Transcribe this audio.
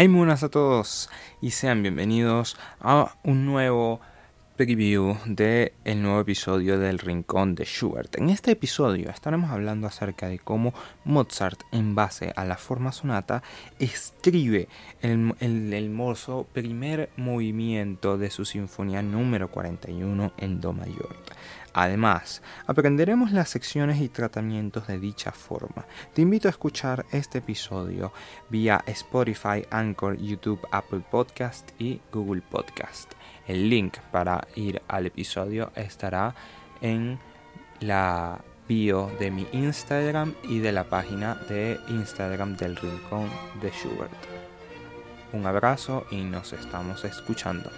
Hey, buenas a todos y sean bienvenidos a un nuevo preview de el nuevo episodio del Rincón de Schubert. En este episodio estaremos hablando acerca de cómo Mozart, en base a la forma sonata, escribe el, el hermoso primer movimiento de su sinfonía número 41 en Do mayor. Además, aprenderemos las secciones y tratamientos de dicha forma. Te invito a escuchar este episodio vía Spotify, Anchor, YouTube, Apple Podcast y Google Podcast. El link para ir al episodio estará en la bio de mi Instagram y de la página de Instagram del Rincón de Schubert. Un abrazo y nos estamos escuchando.